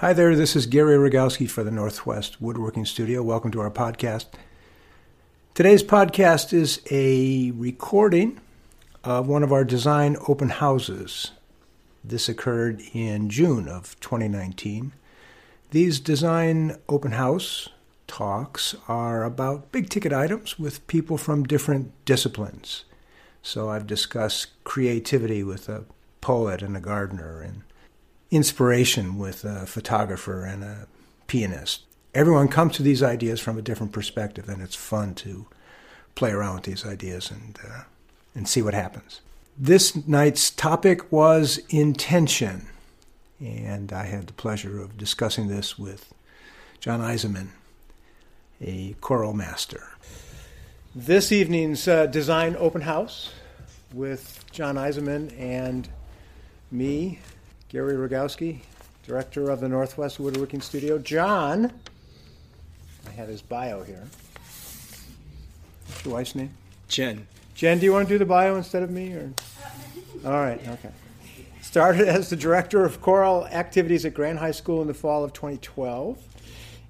Hi there, this is Gary Rogowski for the Northwest Woodworking Studio. Welcome to our podcast. Today's podcast is a recording of one of our design open houses. This occurred in June of 2019. These design open house talks are about big ticket items with people from different disciplines. So I've discussed creativity with a poet and a gardener and inspiration with a photographer and a pianist. Everyone comes to these ideas from a different perspective, and it's fun to play around with these ideas and uh, and see what happens. This night's topic was intention, and I had the pleasure of discussing this with John Eisemann, a choral master. This evening's uh, design open house with John Eisemann and me, Gary Rogowski, director of the Northwest Woodworking Studio. John, I have his bio here. What's your wife's name? Jen. Jen, do you want to do the bio instead of me? Or? All right, okay. Started as the director of choral activities at Grant High School in the fall of 2012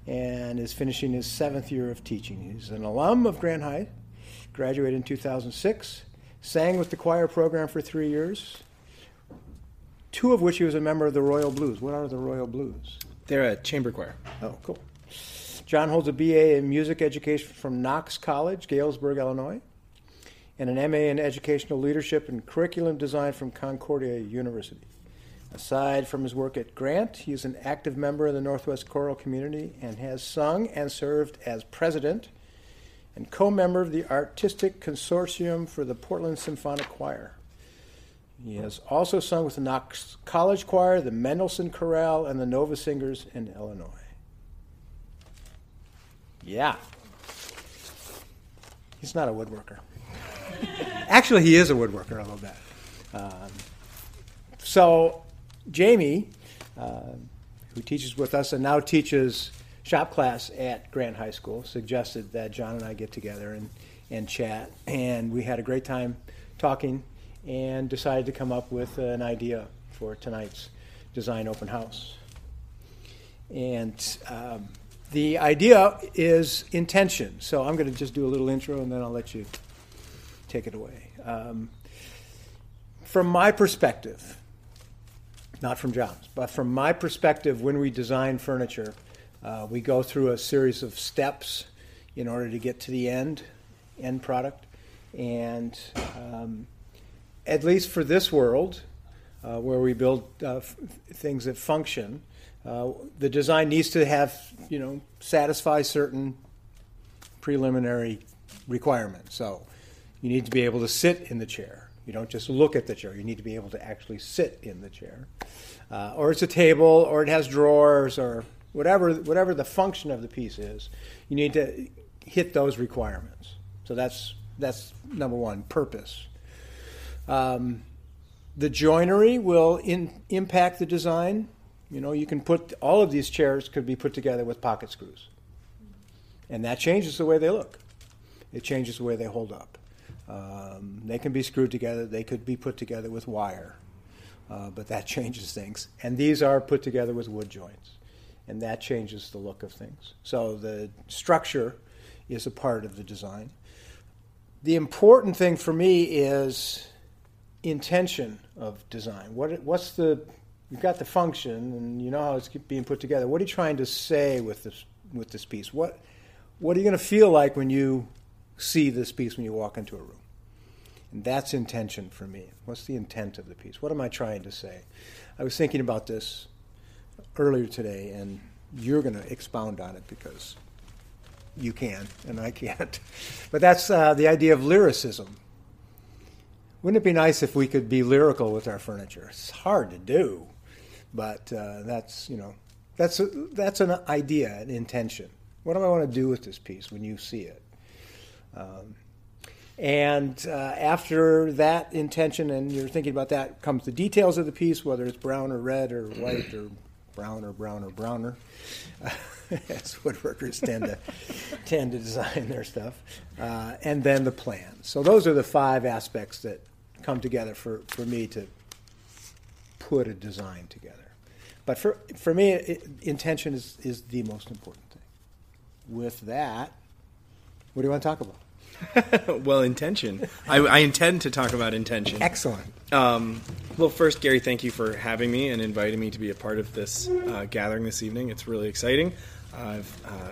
and is finishing his seventh year of teaching. He's an alum of Grand High, graduated in 2006, sang with the choir program for three years, two of which he was a member of the Royal Blues. What are the Royal Blues? They're a chamber choir. Oh, cool. John holds a BA in music education from Knox College, Galesburg, Illinois, and an MA in educational leadership and curriculum design from Concordia University. Aside from his work at Grant, he is an active member of the Northwest Choral community and has sung and served as president and co member of the Artistic Consortium for the Portland Symphonic Choir. He has also sung with the Knox College Choir, the Mendelssohn Chorale, and the Nova Singers in Illinois. Yeah. He's not a woodworker. Actually, he is a woodworker a little bit. Um, so, Jamie, uh, who teaches with us and now teaches shop class at Grant High School, suggested that John and I get together and, and chat. And we had a great time talking and decided to come up with an idea for tonight's design open house. And um, the idea is intention. So I'm going to just do a little intro and then I'll let you take it away. Um, from my perspective, not from John's, but from my perspective, when we design furniture, uh, we go through a series of steps in order to get to the end end product. And um, at least for this world, uh, where we build uh, f- things that function, uh, the design needs to have, you know, satisfy certain preliminary requirements. So you need to be able to sit in the chair. You don't just look at the chair. You need to be able to actually sit in the chair. Uh, or it's a table, or it has drawers, or whatever whatever the function of the piece is. You need to hit those requirements. So that's that's number one. Purpose. Um, the joinery will in, impact the design. You know, you can put all of these chairs could be put together with pocket screws, and that changes the way they look. It changes the way they hold up. Um, they can be screwed together. They could be put together with wire, uh, but that changes things. And these are put together with wood joints, and that changes the look of things. So the structure is a part of the design. The important thing for me is intention of design. What what's the you've got the function and you know how it's being put together. What are you trying to say with this with this piece? What what are you going to feel like when you see this piece when you walk into a room? And that's intention for me. What's the intent of the piece? What am I trying to say? I was thinking about this earlier today, and you're going to expound on it because you can and I can't. But that's uh, the idea of lyricism. Wouldn't it be nice if we could be lyrical with our furniture? It's hard to do, but uh, that's you know that's a, that's an idea, an intention. What do I want to do with this piece when you see it? Um, and uh, after that intention, and you're thinking about that, comes the details of the piece, whether it's brown or red or white or brown or brown or browner. as woodworkers tend to tend to design their stuff, uh, and then the plan. So those are the five aspects that come together for, for me to put a design together. but for for me, it, intention is is the most important thing. With that, what do you want to talk about? well, intention. I, I, intend to talk about intention. Excellent. Um, well, first, Gary, thank you for having me and inviting me to be a part of this uh, gathering this evening. It's really exciting. I've uh,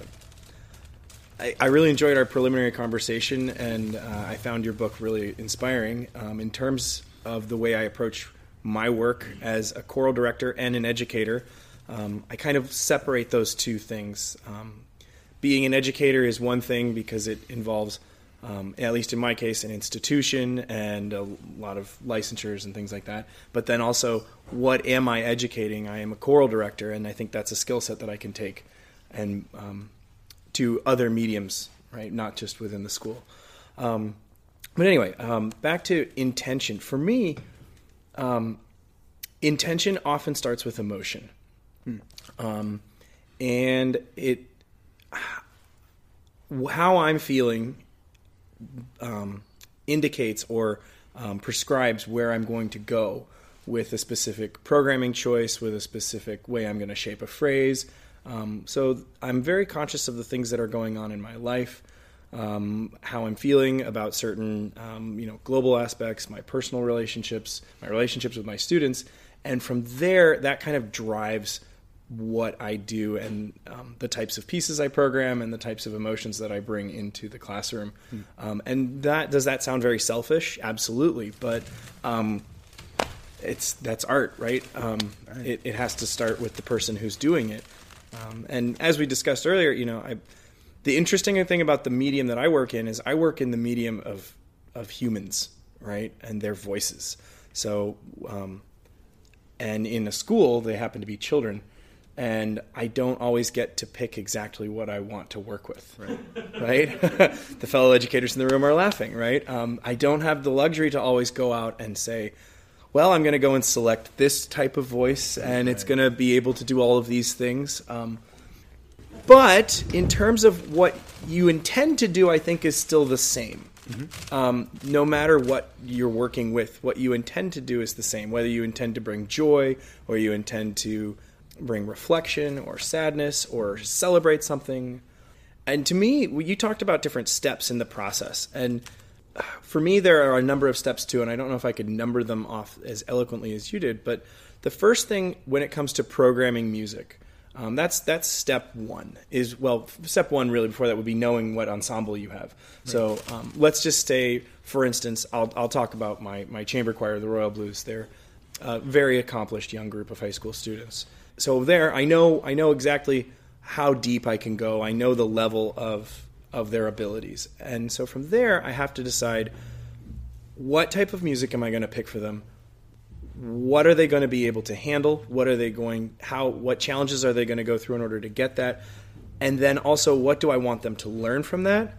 I, I, really enjoyed our preliminary conversation, and uh, I found your book really inspiring um, in terms of the way I approach my work as a choral director and an educator. Um, I kind of separate those two things. Um, being an educator is one thing because it involves, um, at least in my case, an institution and a lot of licensures and things like that. But then also, what am I educating? I am a choral director, and I think that's a skill set that I can take and um, to other mediums, right? Not just within the school. Um, but anyway, um, back to intention. For me, um, intention often starts with emotion, hmm. um, and it how I'm feeling um, indicates or um, prescribes where I'm going to go with a specific programming choice, with a specific way I'm going to shape a phrase. Um, so I'm very conscious of the things that are going on in my life um, how I'm feeling about certain, um, you know, global aspects, my personal relationships, my relationships with my students, and from there, that kind of drives what I do and um, the types of pieces I program and the types of emotions that I bring into the classroom. Um, and that does that sound very selfish? Absolutely, but um, it's that's art, right? Um, right. It, it, has to start with the person who's doing it. Um, and as we discussed earlier, you know, I the interesting thing about the medium that I work in is I work in the medium of of humans, right, and their voices. So, um, and in a school, they happen to be children, and I don't always get to pick exactly what I want to work with, right? right? the fellow educators in the room are laughing, right? Um, I don't have the luxury to always go out and say, well, I'm going to go and select this type of voice, and it's going to be able to do all of these things. Um, but in terms of what you intend to do, I think is still the same. Mm-hmm. Um, no matter what you're working with, what you intend to do is the same. Whether you intend to bring joy, or you intend to bring reflection, or sadness, or celebrate something. And to me, you talked about different steps in the process. And for me, there are a number of steps too, and I don't know if I could number them off as eloquently as you did. But the first thing when it comes to programming music, um, that's that's step one. Is well, step one really before that would be knowing what ensemble you have. Right. So um, let's just say, for instance, I'll I'll talk about my my chamber choir, the Royal Blues. They're a very accomplished young group of high school students. So there, I know I know exactly how deep I can go. I know the level of of their abilities, and so from there, I have to decide what type of music am I going to pick for them? What are they going to be able to handle? What are they going how what challenges are they going to go through in order to get that? And then also what do i want them to learn from that?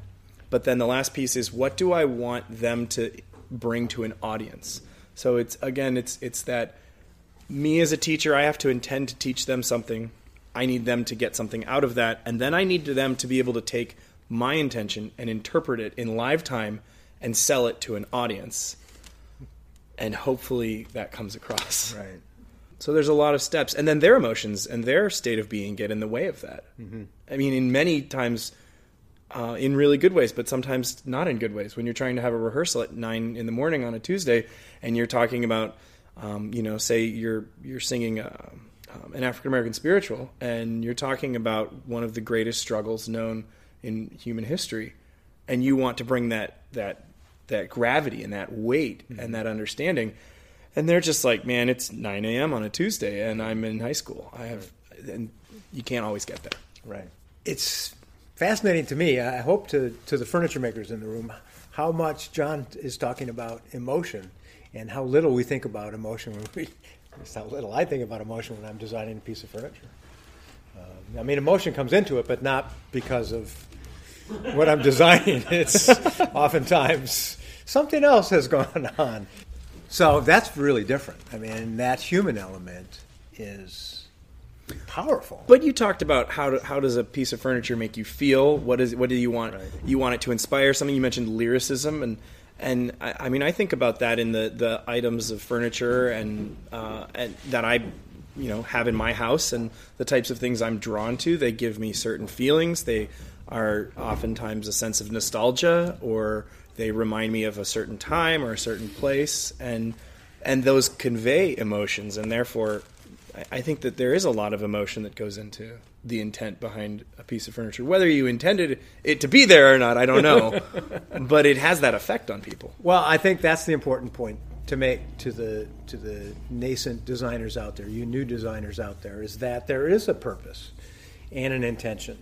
But then the last piece is what do i want them to bring to an audience? So it's again it's it's that me as a teacher i have to intend to teach them something. I need them to get something out of that. And then i need them to be able to take my intention and interpret it in live time and sell it to an audience and hopefully that comes across. Right. So there's a lot of steps, and then their emotions and their state of being get in the way of that. Mm-hmm. I mean, in many times, uh, in really good ways, but sometimes not in good ways. When you're trying to have a rehearsal at nine in the morning on a Tuesday, and you're talking about, um, you know, say you're you're singing uh, um, an African American spiritual, and you're talking about one of the greatest struggles known in human history, and you want to bring that that that gravity and that weight mm-hmm. and that understanding. And they're just like, man, it's 9 a.m. on a Tuesday, and I'm in high school. I have, and you can't always get there. Right. It's fascinating to me. I hope to to the furniture makers in the room how much John is talking about emotion and how little we think about emotion when we. It's how little I think about emotion when I'm designing a piece of furniture. Uh, I mean, emotion comes into it, but not because of what I'm designing. It's oftentimes something else has gone on. So that's really different. I mean, that human element is powerful. But you talked about how do, how does a piece of furniture make you feel? What is what do you want? Right. You want it to inspire something. You mentioned lyricism and. And I, I mean, I think about that in the, the items of furniture and, uh, and that I you know have in my house and the types of things I'm drawn to. They give me certain feelings. They are oftentimes a sense of nostalgia, or they remind me of a certain time or a certain place, and and those convey emotions, and therefore, I think that there is a lot of emotion that goes into the intent behind a piece of furniture. Whether you intended it to be there or not, I don't know, but it has that effect on people. Well, I think that's the important point to make to the to the nascent designers out there, you new designers out there, is that there is a purpose and an intention,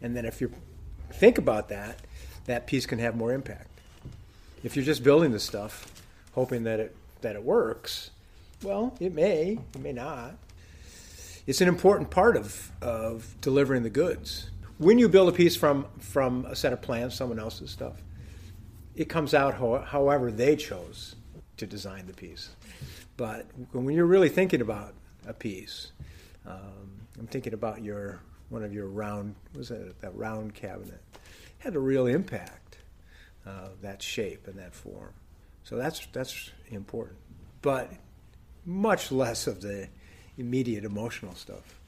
and then if you think about that, that piece can have more impact. If you're just building the stuff, hoping that it that it works, well, it may, it may not. It's an important part of of delivering the goods. When you build a piece from from a set of plans, someone else's stuff, it comes out ho- however they chose to design the piece. But when you're really thinking about a piece, um, I'm thinking about your one of your round was that that round cabinet had a real impact uh, that shape and that form. So that's that's important, but much less of the immediate emotional stuff,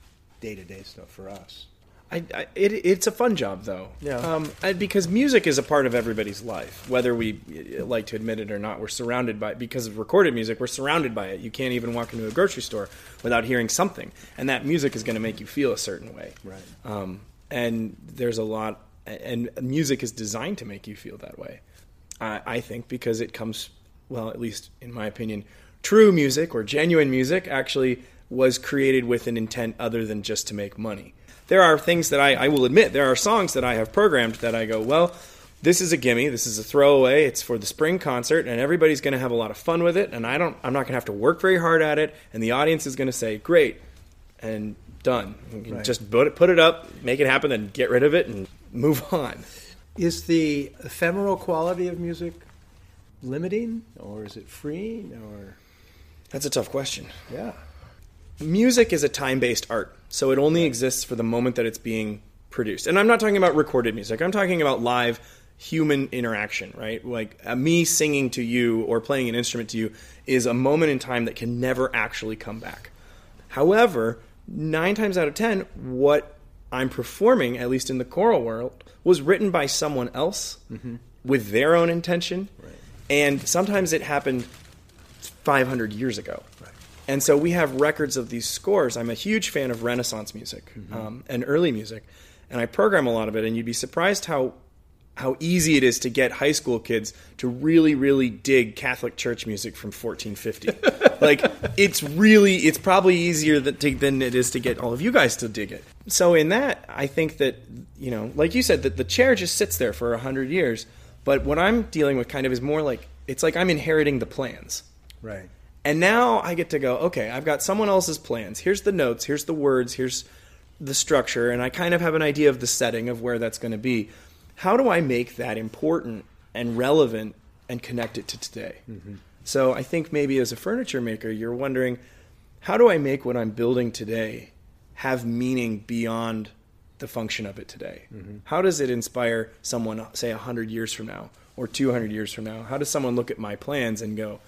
day to day stuff for us. I, I, it, it's a fun job though, Yeah. Um, I- because music is a part of everybody's life, whether we uh, like to admit it or not. We're surrounded by because of recorded music. We're surrounded by it. You can't even walk into a grocery store without hearing something, and that music is going to make you feel a certain way. Right. Um, and there's a lot, and music is designed to make you feel that way. I, I think because it comes, well, at least in my opinion, true music or genuine music actually was created with an intent other than just to make money. There are things that I, I will admit, there are songs that I have programmed that I go, well, this is a gimme, this is a throwaway, it's for the spring concert, and everybody's going to have a lot of fun with it, and I don't, I'm not going to have to work very hard at it, and the audience is going to say, great, and done. Right. Just put it, put it up, make it happen, then get rid of it and move on. Is the ephemeral quality of music limiting, or is it freeing, or That's a tough question. yeah? Music is a time-based art so it only exists for the moment that it's being produced. And i'm not talking about recorded music. I'm talking about live human interaction right? Like uh, me singing to you or playing an instrument to you is a moment in time that can never actually come back. However nine times out of ten what i'm performing at least in the choral world was written by someone else with their own intention. And sometimes it happened 500 years ago. And so we have records of these scores. I'm a huge fan of Renaissance music um, and early music, and I program a lot of it. And you'd be surprised how how easy it is to get high school kids to really, really dig Catholic church music from 1450. like it's really, it's probably easier to, than it is to get all of you guys to dig it. So in that, I think that you know, like you said, that the chair just sits there for a hundred years. But what I'm dealing with kind of is more like it's like I'm inheriting the plans. Right. And now I get to go, okay, I've got someone else's plans. Here's the notes, here's the words, here's the structure, and I kind of have an idea of the setting of where that's going to be. How do I make that important and relevant and connect it to today? Mm-hmm. So I think maybe as a furniture maker, you're wondering, how do I make what I'm building today have meaning beyond the function of it today? Mm-hmm. How does it inspire someone, say, 100 years from now or 200 years from now? How does someone look at my plans and go,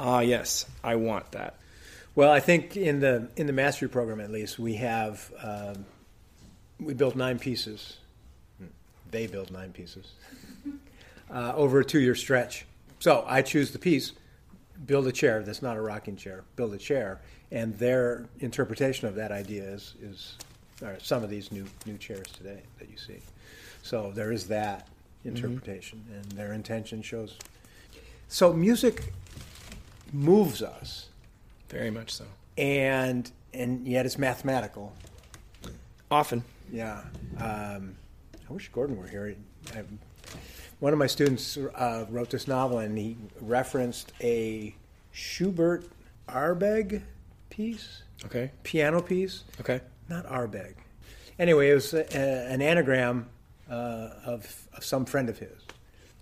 ah, yes, I want that? Well, I think in the in the mastery program at least we have um, we built nine pieces. They built nine pieces uh, over a two year stretch. So I choose the piece, build a chair that's not a rocking chair, build a chair, and their interpretation of that idea is is some of these new new chairs today that you see. So there is that interpretation, and their intention shows. So music moves us Very much so. and and yet it's mathematical. Often. Yeah. Um, I wish Gordon were here. I, one of my students uh, wrote this novel, and he referenced a Schubert Abegg piece, Okay. piano piece, Okay. not Abegg. Anyway, it was a, an anagram uh, of, of some friend of his.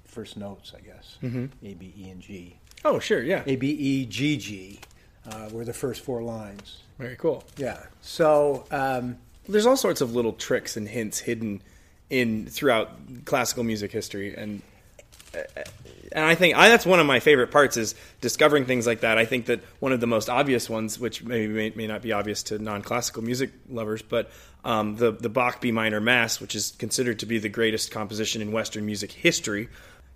First notes, I guess. A, B, E, and G. Oh, sure. Yeah. A, B, E, G, G uh, were the first four lines. Very cool. Yeah. So um, There's all sorts of little tricks and hints hidden in throughout classical music history, and and I think I, that's one of my favorite parts is discovering things like that. I think that one of the most obvious ones, which maybe may, may not be obvious to non-classical music lovers, but um, the the Bach B minor Mass, which is considered to be the greatest composition in Western music history.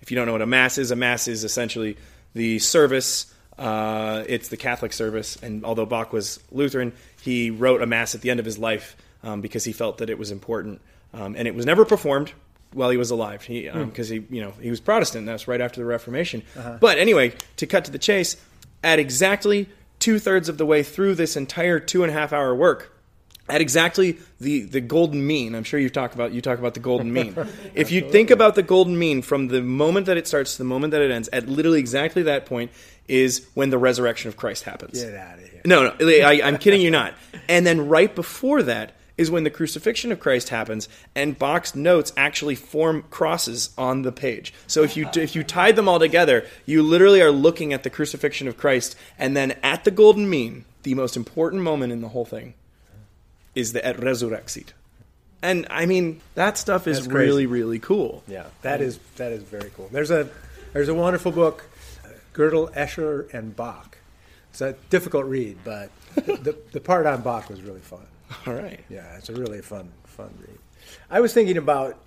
If you don't know what a Mass is, a Mass is essentially the service. Uh, it's the Catholic service, and although Bach was Lutheran, he wrote a Mass at the end of his life um, because he felt that it was important, um, and it was never performed while he was alive. He because um, he you know he was Protestant. That's right after the Reformation. But anyway, to cut to the chase, at exactly two thirds of the way through this entire two and a half hour work, at exactly the the golden mean. I'm sure you talk about you talk about the golden mean. if you think about the golden mean from the moment that it starts to the moment that it ends, at literally exactly that point is when the resurrection of Christ happens. Get out of here. No, no, I, I'm kidding you not. And then right before that is when the crucifixion of Christ happens, and Bach's notes actually form crosses on the page. So if you if you tied them all together, you literally are looking at the crucifixion of Christ, and then at the golden mean, the most important moment in the whole thing, is the et resurrexit. And I mean that stuff is That's crazy. really really cool. Yeah, that is that is very cool. There's a there's a wonderful book, Gödel, Escher, and Bach. It's a difficult read, but the the part on Bach was really fun. All right. Yeah, it's a really fun fun read. I was thinking about,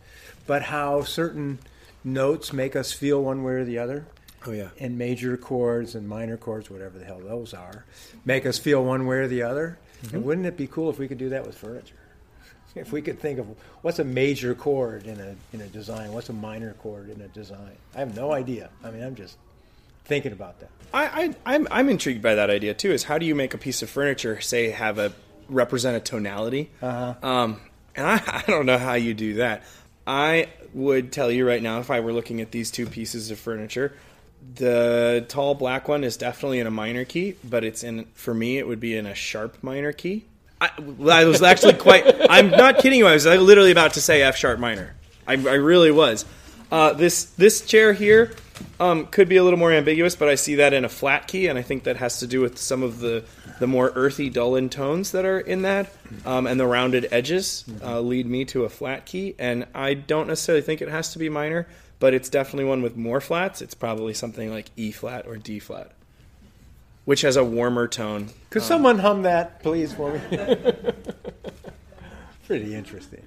but how certain notes make us feel one way or the other. Oh yeah. and major chords and minor chords, whatever the hell those are, make us feel one way or the other. Mm-hmm. And wouldn't it be cool if we could do that with furniture? If we could think of what's a major chord in a in a design, what's a minor chord in a design? I have no idea. I mean, I'm just thinking about that. I, I I'm I'm intrigued by that idea too. Is how do you make a piece of furniture say have a represent a tonality? Uh-huh. Um, and I, I don't know how you do that. I would tell you right now if I were looking at these two pieces of furniture, the tall black one is definitely in a minor key, but it's in for me it would be in a sharp minor key. I, I was actually quite. I'm not kidding you. I was literally about to say F sharp minor. I, I really was. Uh, this this chair here um, could be a little more ambiguous, but I see that in a flat key, and I think that has to do with some of the the more earthy, dull in tones that are in that, um, and the rounded edges uh, lead me to a flat key. And I don't necessarily think it has to be minor, but it's definitely one with more flats. It's probably something like E flat or D flat, which has a warmer tone. Could someone hum that, please, for me? Pretty interesting.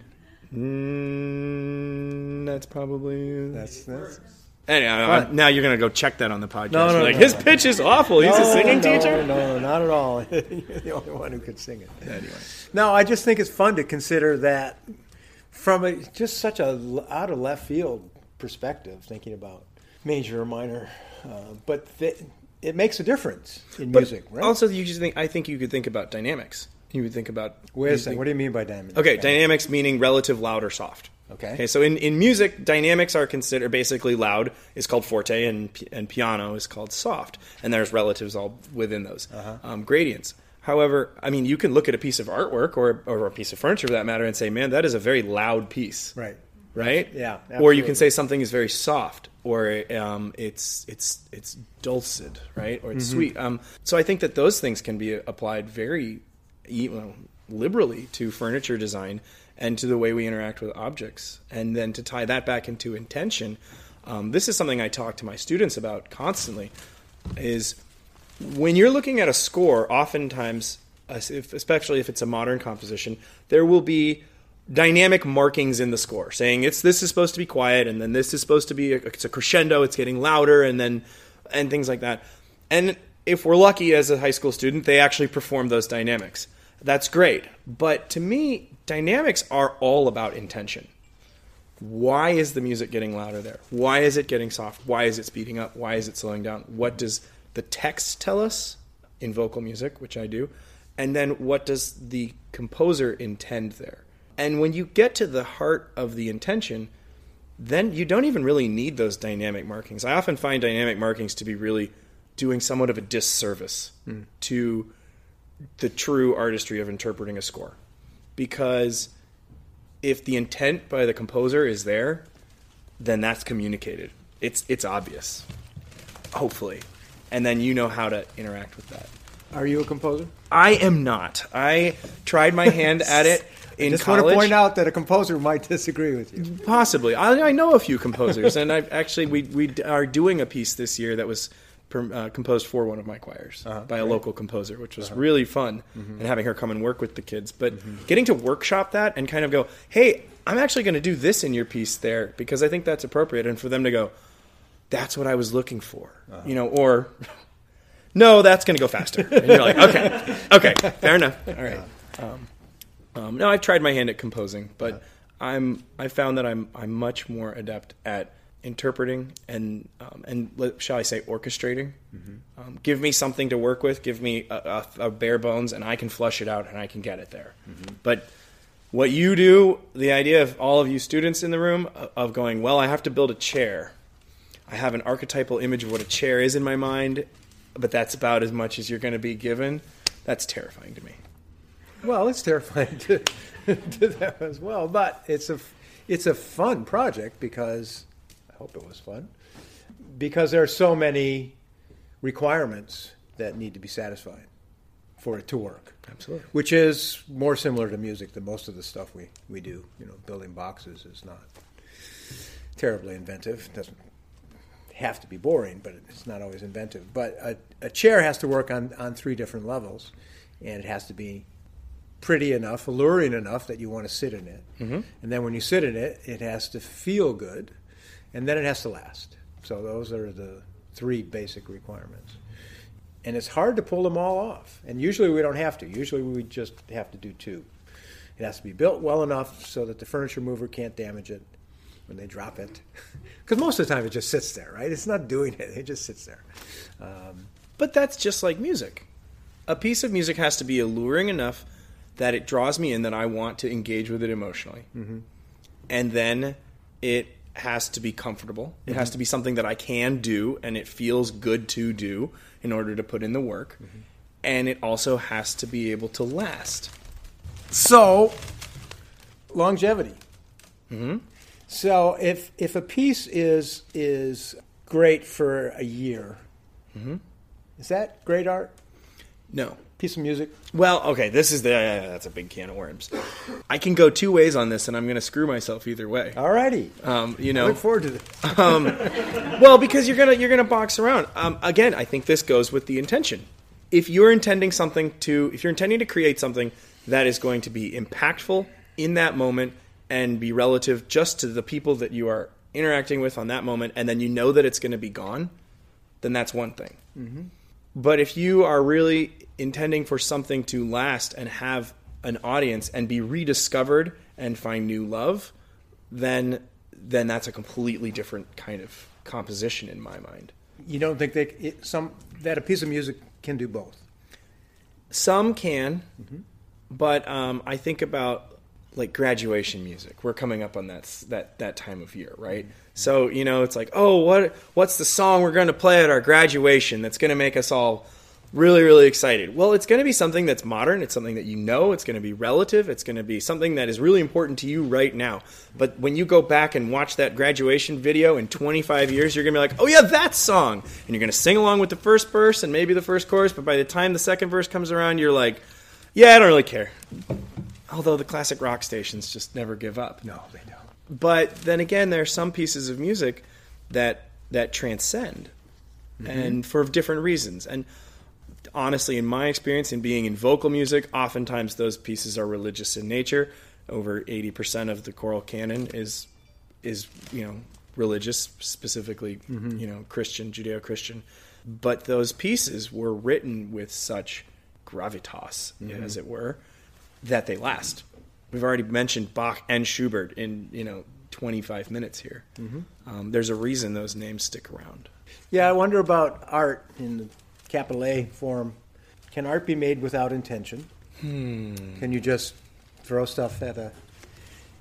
Mm, that's probably That's that's. Anyway, now you're gonna go check that on the podcast. No, no, You're like no, his no. pitch is awful. He's a singing no, teacher. No, not at all. You're the only one who could sing it. Anyway, No, I just think it's fun to consider that from a just such a out of left field perspective, thinking about major or minor, uh, but th- it makes a difference in but music, right? also you just think I think you could think about dynamics. You would think about Wait a second. What do you mean by dynamics? Okay, dynamics meaning relative loud or soft. Okay. Okay, so in, in music, dynamics are considered basically loud is called forte and and piano is called soft, and there's relatives all within those Uh-huh. um, gradients. However, I mean, you can look at a piece of artwork or or a piece of furniture for that matter and say, man, that is a very loud piece, Right. Right? Yeah, Or you can say something is very soft, or um, it's it's it's dulcet, right? Or it's Mm-hmm. sweet. Um, so I think that those things can be applied very e- well, liberally to furniture design and to the way we interact with objects, and then to tie that back into intention. Um, this is something I talk to my students about constantly. Is when you're looking at a score, oftentimes, uh, especially if it's a modern composition, there will be dynamic markings in the score saying it's this is supposed to be quiet and then this is supposed to be a, it's a crescendo it's getting louder and then and things like that and if we're lucky as a high school student they actually perform those dynamics that's great but to me dynamics are all about intention why is the music getting louder there? Why is it getting soft? Why is it speeding up? Why is it slowing down? What does the text tell us in vocal music, which I do? And then what does the composer intend there? And when you get to the heart of the intention, then you don't even really need those dynamic markings. I often find dynamic markings to be really doing somewhat of a disservice hmm. to the true artistry of interpreting a score. Because if the intent by the composer is there, then that's communicated. It's it's obvious. Hopefully. And then you know how to interact with that. Are you a composer? I am not. I tried my hand at it in Just college. want to point out that a composer might disagree with you. Possibly, I, I know a few composers, and I actually we we are doing a piece this year that was per, uh, composed for one of my choirs Uh-huh, by a local composer, which was really fun, and having her come and work with the kids. But getting to workshop that and kind of go, hey, I'm actually going to do this in your piece there because I think that's appropriate, and for them to go, that's what I was looking for, you know, or. No, that's going to go faster. And you're like, okay, okay, fair enough. All right. Um, um, no, I've tried my hand at composing, but I'm I found that I'm I'm much more adept at interpreting and um, and shall I say orchestrating. Um, give me something to work with. Give me a, a, a bare bones, and I can flush it out, and I can get it there. But what you do, the idea of all of you students in the room of going, well, I have to build a chair. I have an archetypal image of what a chair is in my mind, but that's about as much as you're going to be given. That's terrifying to me. Well, it's terrifying to, to them as well, but it's a it's a fun project because I hope it was fun because there are so many requirements that need to be satisfied for it to work. Absolutely. Which is more similar to music than most of the stuff we, we do. You know, building boxes is not terribly inventive. It doesn't have to be boring, but it's not always inventive. But a, a chair has to work on, on three different levels, and it has to be pretty enough, alluring enough that you want to sit in it. Mm-hmm. And then when you sit in it, it has to feel good, and then it has to last. So those are the three basic requirements. And it's hard to pull them all off. And usually we don't have to. Usually we just have to do two. It has to be built well enough so that the furniture mover can't damage it when they drop it. Because most of the time it just sits there, right? It's not doing it, it just sits there. Um, But that's just like music. A piece of music has to be alluring enough that it draws me in that I want to engage with it emotionally. Mm-hmm. And then it has to be comfortable. It has mm-hmm. to be something that I can do and it feels good to do in order to put in the work. Mm-hmm. And it also has to be able to last. So, longevity. Mm-hmm. So, if if a piece is is great for a year, is that great art? No. Piece of music. Well, okay, this is the yeah, yeah, that's a big can of worms. I can go two ways on this, and I'm going to screw myself either way. Alrighty. Um, you I know, look forward to this. Well, because you're gonna you're gonna box around. Um, again, I think this goes with the intention. If you're intending something to, if you're intending to create something that is going to be impactful in that moment and be relative just to the people that you are interacting with on that moment, and then you know that it's going to be gone, then that's one thing. But if you are really intending for something to last and have an audience and be rediscovered and find new love, then then that's a completely different kind of composition in my mind. You don't think they it, some that a piece of music can do both? Some can, but um, I think about like graduation music. We're coming up on that that that time of year, right? Mm-hmm. So you know, it's like, oh, what what's the song we're going to play at our graduation that's going to make us all really really excited? Well, it's going to be something that's modern. It's something that you know. It's going to be relative. It's going to be something that is really important to you right now. But when you go back and watch that graduation video in 25 years, you're going to be like, oh yeah, that song, and you're going to sing along with the first verse and maybe the first chorus. But by the time the second verse comes around, you're like, yeah, I don't really care. Although the classic rock stations just never give up. No, they don't. But then again, there are some pieces of music that that transcend, mm-hmm. and for different reasons. And honestly, in my experience, in being in vocal music, oftentimes those pieces are religious in nature. Over eighty percent of the choral canon is is you know religious, specifically mm-hmm. you know Christian, Judeo-Christian. But those pieces were written with such gravitas, mm-hmm. as it were, that they last. We've already mentioned Bach and Schubert in you know 25 minutes here. Um, there's a reason those names stick around. Yeah, I wonder about art in the capital A form. Can art be made without intention? Can you just throw stuff at a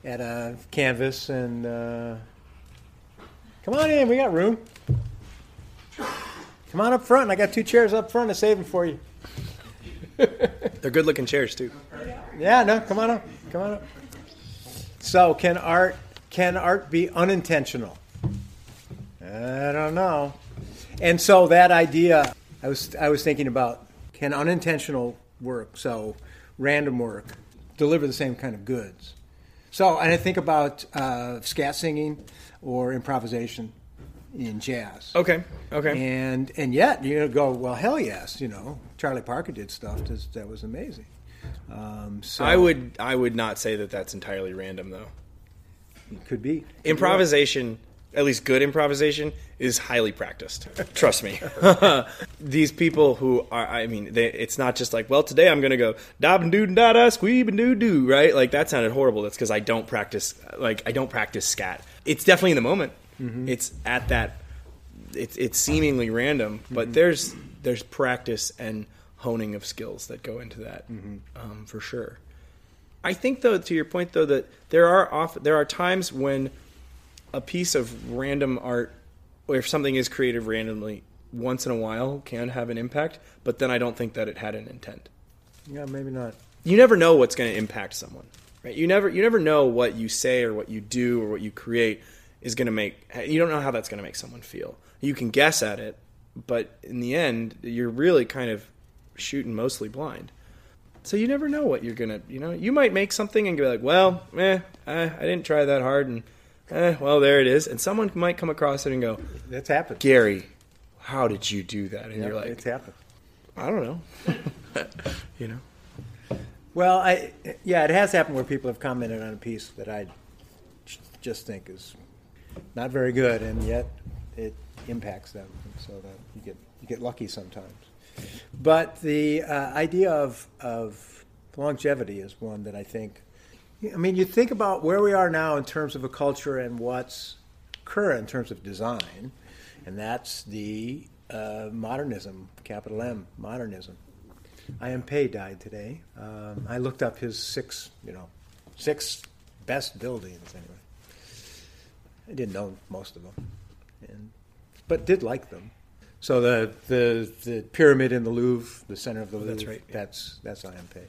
at a canvas and uh, come on in? We got room. Come on up front. I got two chairs up front. I saved them for you. They're good-looking chairs too. Yeah, no, come on up. Come on up. So, can art can art be unintentional? I don't know. And so that idea, I was I was thinking about can unintentional work, so random work, deliver the same kind of goods. So, and I think about uh, scat singing or improvisation in jazz. Okay. Okay. And and yet you go, well, hell yes, you know, Charlie Parker did stuff that, that was amazing. Um, so I would I would not say that that's entirely random though. it could be Improvisation, at least good improvisation, is highly practiced. Trust me. These people who are, I mean, they, it's not just like, well, today I'm going to go da and doo da da squeeb and doo doo, right? Like that sounded horrible. That's because I don't practice, like I don't practice scat. It's definitely in the moment. It's at that. It's it's seemingly random, but there's there's practice and honing of skills that go into that um, for sure. I think though, to your point though, that there are off there are times when a piece of random art, or if something is created randomly, once in a while can have an impact. But then I don't think that it had an intent. Yeah, maybe not. You never know what's going to impact someone, right? You never you never know what you say or what you do or what you create is going to make. You don't know how that's going to make someone feel. You can guess at it, but in the end, you're really kind of shooting mostly blind. So you never know what you're gonna, you know, you might make something and be like, well, eh, I, I didn't try that hard, and eh, well, there it is. And someone might come across it and go, That's happened. Gary, how did you do that? And Yeah, you're like, it's happened. I don't know, you know. Well, I yeah, it has happened where people have commented on a piece that I just think is not very good, and yet it impacts them, so that you get you get lucky sometimes. But the uh, idea of of longevity is one that I think. I mean, you think about where we are now in terms of a culture and what's current in terms of design, and that's the uh, modernism, capital M, modernism. I.M. Pei died today. Um, I looked up his six, you know, six best buildings anyway. I didn't know most of them, and but did like them. So the the the pyramid in the Louvre, the center of the Louvre. That's right. That's that's I.M. Pei.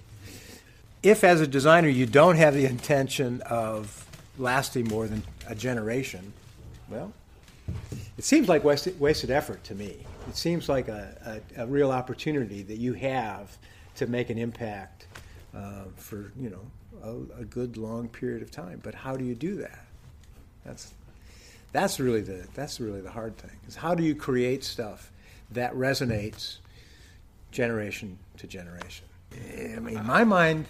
If, as a designer, you don't have the intention of lasting more than a generation, well, it seems like wasted, wasted effort to me. It seems like a, a, a real opportunity that you have to make an impact uh, for you know a, a good long period of time. But how do you do that? That's that's really the that's really the hard thing. Is how do you create stuff that resonates generation to generation? I mean, in my mind,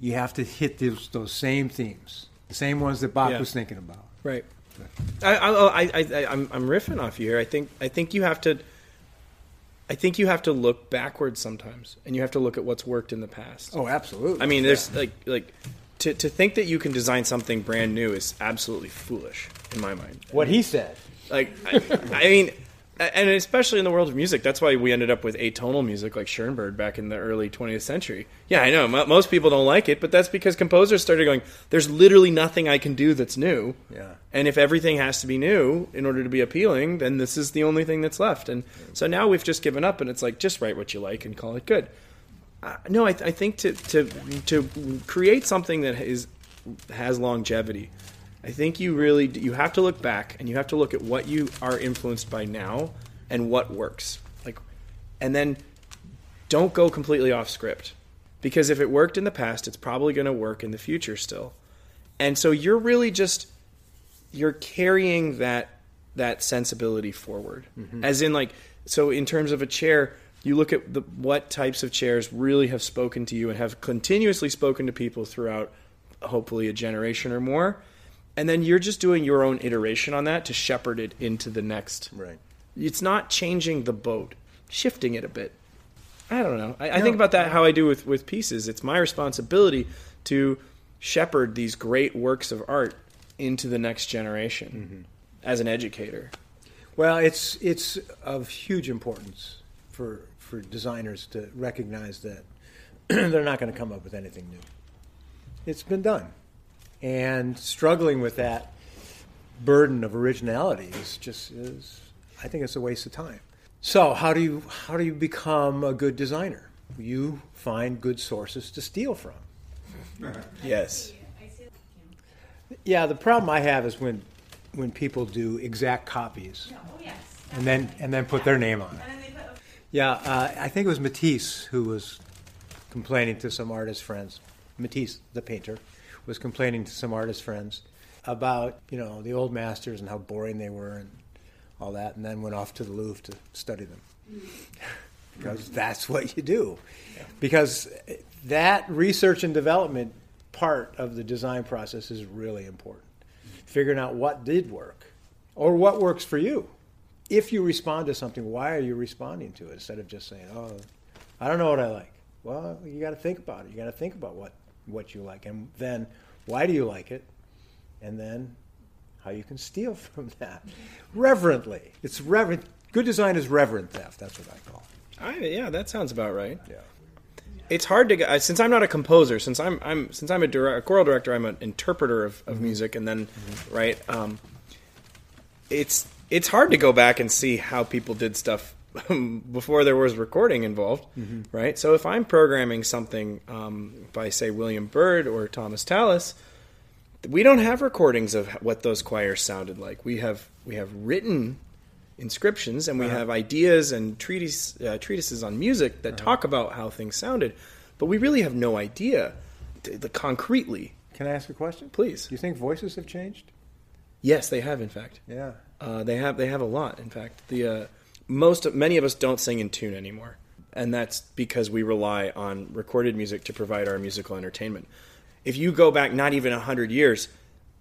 you have to hit those, those same themes, the same ones that Bach Yeah. was thinking about. Right. I, I, I, I, I'm, I'm riffing off you here. I think, I think you have to. I think you have to look backwards sometimes, and you have to look at what's worked in the past. Oh, absolutely. I mean, there's like, like, to, to think that you can design something brand new is absolutely foolish in my mind. what he said. Like, I, I mean, and especially in the world of music, that's why we ended up with atonal music like Schoenberg back in the early 20th century. Yeah, I know mo- most people don't like it, but that's because composers started going, "There's literally nothing I can do that's new." Yeah. And if everything has to be new in order to be appealing, then this is the only thing that's left. And so now we've just given up, and it's like just write what you like and call it good. Uh, no, I, I think to to to create something that is has longevity, I think you really you have to look back and you have to look at what you are influenced by now and what works. Like, and then don't go completely off script because if it worked in the past, it's probably going to work in the future still. And so you're really just you're carrying that that sensibility forward as in like so in terms of a chair you look at the, what types of chairs really have spoken to you and have continuously spoken to people throughout hopefully a generation or more. And then you're just doing your own iteration on that to shepherd it into the next. Right. it's not changing the boat shifting it a bit. I don't know. I, I think about that how i do with, with pieces. It's my responsibility to shepherd these great works of art into the next generation mm-hmm. as an educator. Well, it's it's of huge importance for for designers to recognize that they're not going to come up with anything new. It's been done, and struggling with that burden of originality is just is I think it's a waste of time. So how do you how do you become a good designer? You find good sources to steal from. yes Yeah, the problem I have is when when people do exact copies Oh, yes. and then and then put their name on it. And then they put, Yeah, uh, I think it was Matisse who was complaining to some artist friends Matisse, the painter, was complaining to some artist friends about you know the old masters and how boring they were and all that, and then went off to the Louvre to study them because that's what you do. Because that research and development part of the design process is really important. Figuring out what did work or what works for you. If you respond to something, why are you responding to it instead of just saying, "Oh, I don't know what I like." Well, you got to think about it. You got to think about what what you like, and then why do you like it, and then how you can steal from that reverently. It's reverent. Good design is reverent theft. That's what I call. it. I, yeah, that sounds about right. Yeah. It's hard to since I'm not a composer. Since I'm I'm since I'm a, direct, a choral director, I'm an interpreter of, of music, and then right. Um, it's it's hard to go back and see how people did stuff before there was recording involved, right? So if I'm programming something um, by say William Byrd or Thomas Tallis, we don't have recordings of what those choirs sounded like. We have we have written inscriptions and we have ideas and treatise, uh, treatises on music that talk about how things sounded, but we really have no idea t- the concretely. Can I ask a question? Please. Do you think voices have changed? Yes, they have in fact. Yeah. Uh, they have they have a lot. In fact, the uh, most many of us don't sing in tune anymore, and that's because we rely on recorded music to provide our musical entertainment. If you go back not even hundred years,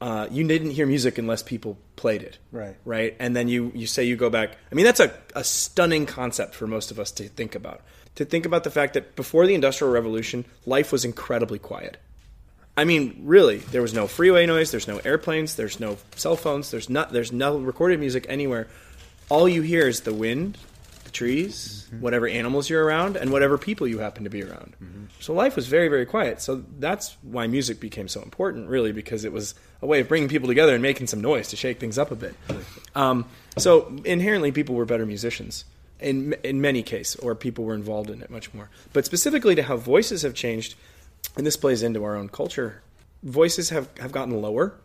uh, you didn't hear music unless people played it. Right. Right. And then you you say you go back. I mean, that's a, a stunning concept for most of us to think about. To think about the fact that before the Industrial Revolution, life was incredibly quiet. I mean, really, there was no freeway noise. There's no airplanes. There's no cell phones. There's not. There's no recorded music anywhere. All you hear is the wind, the trees, whatever animals you're around, and whatever people you happen to be around. So life was very, very quiet. So that's why music became so important, really, because it was a way of bringing people together and making some noise to shake things up a bit. Um, so inherently, people were better musicians in in many cases, or people were involved in it much more. But specifically to how voices have changed, and this plays into our own culture. Voices have, have gotten lower,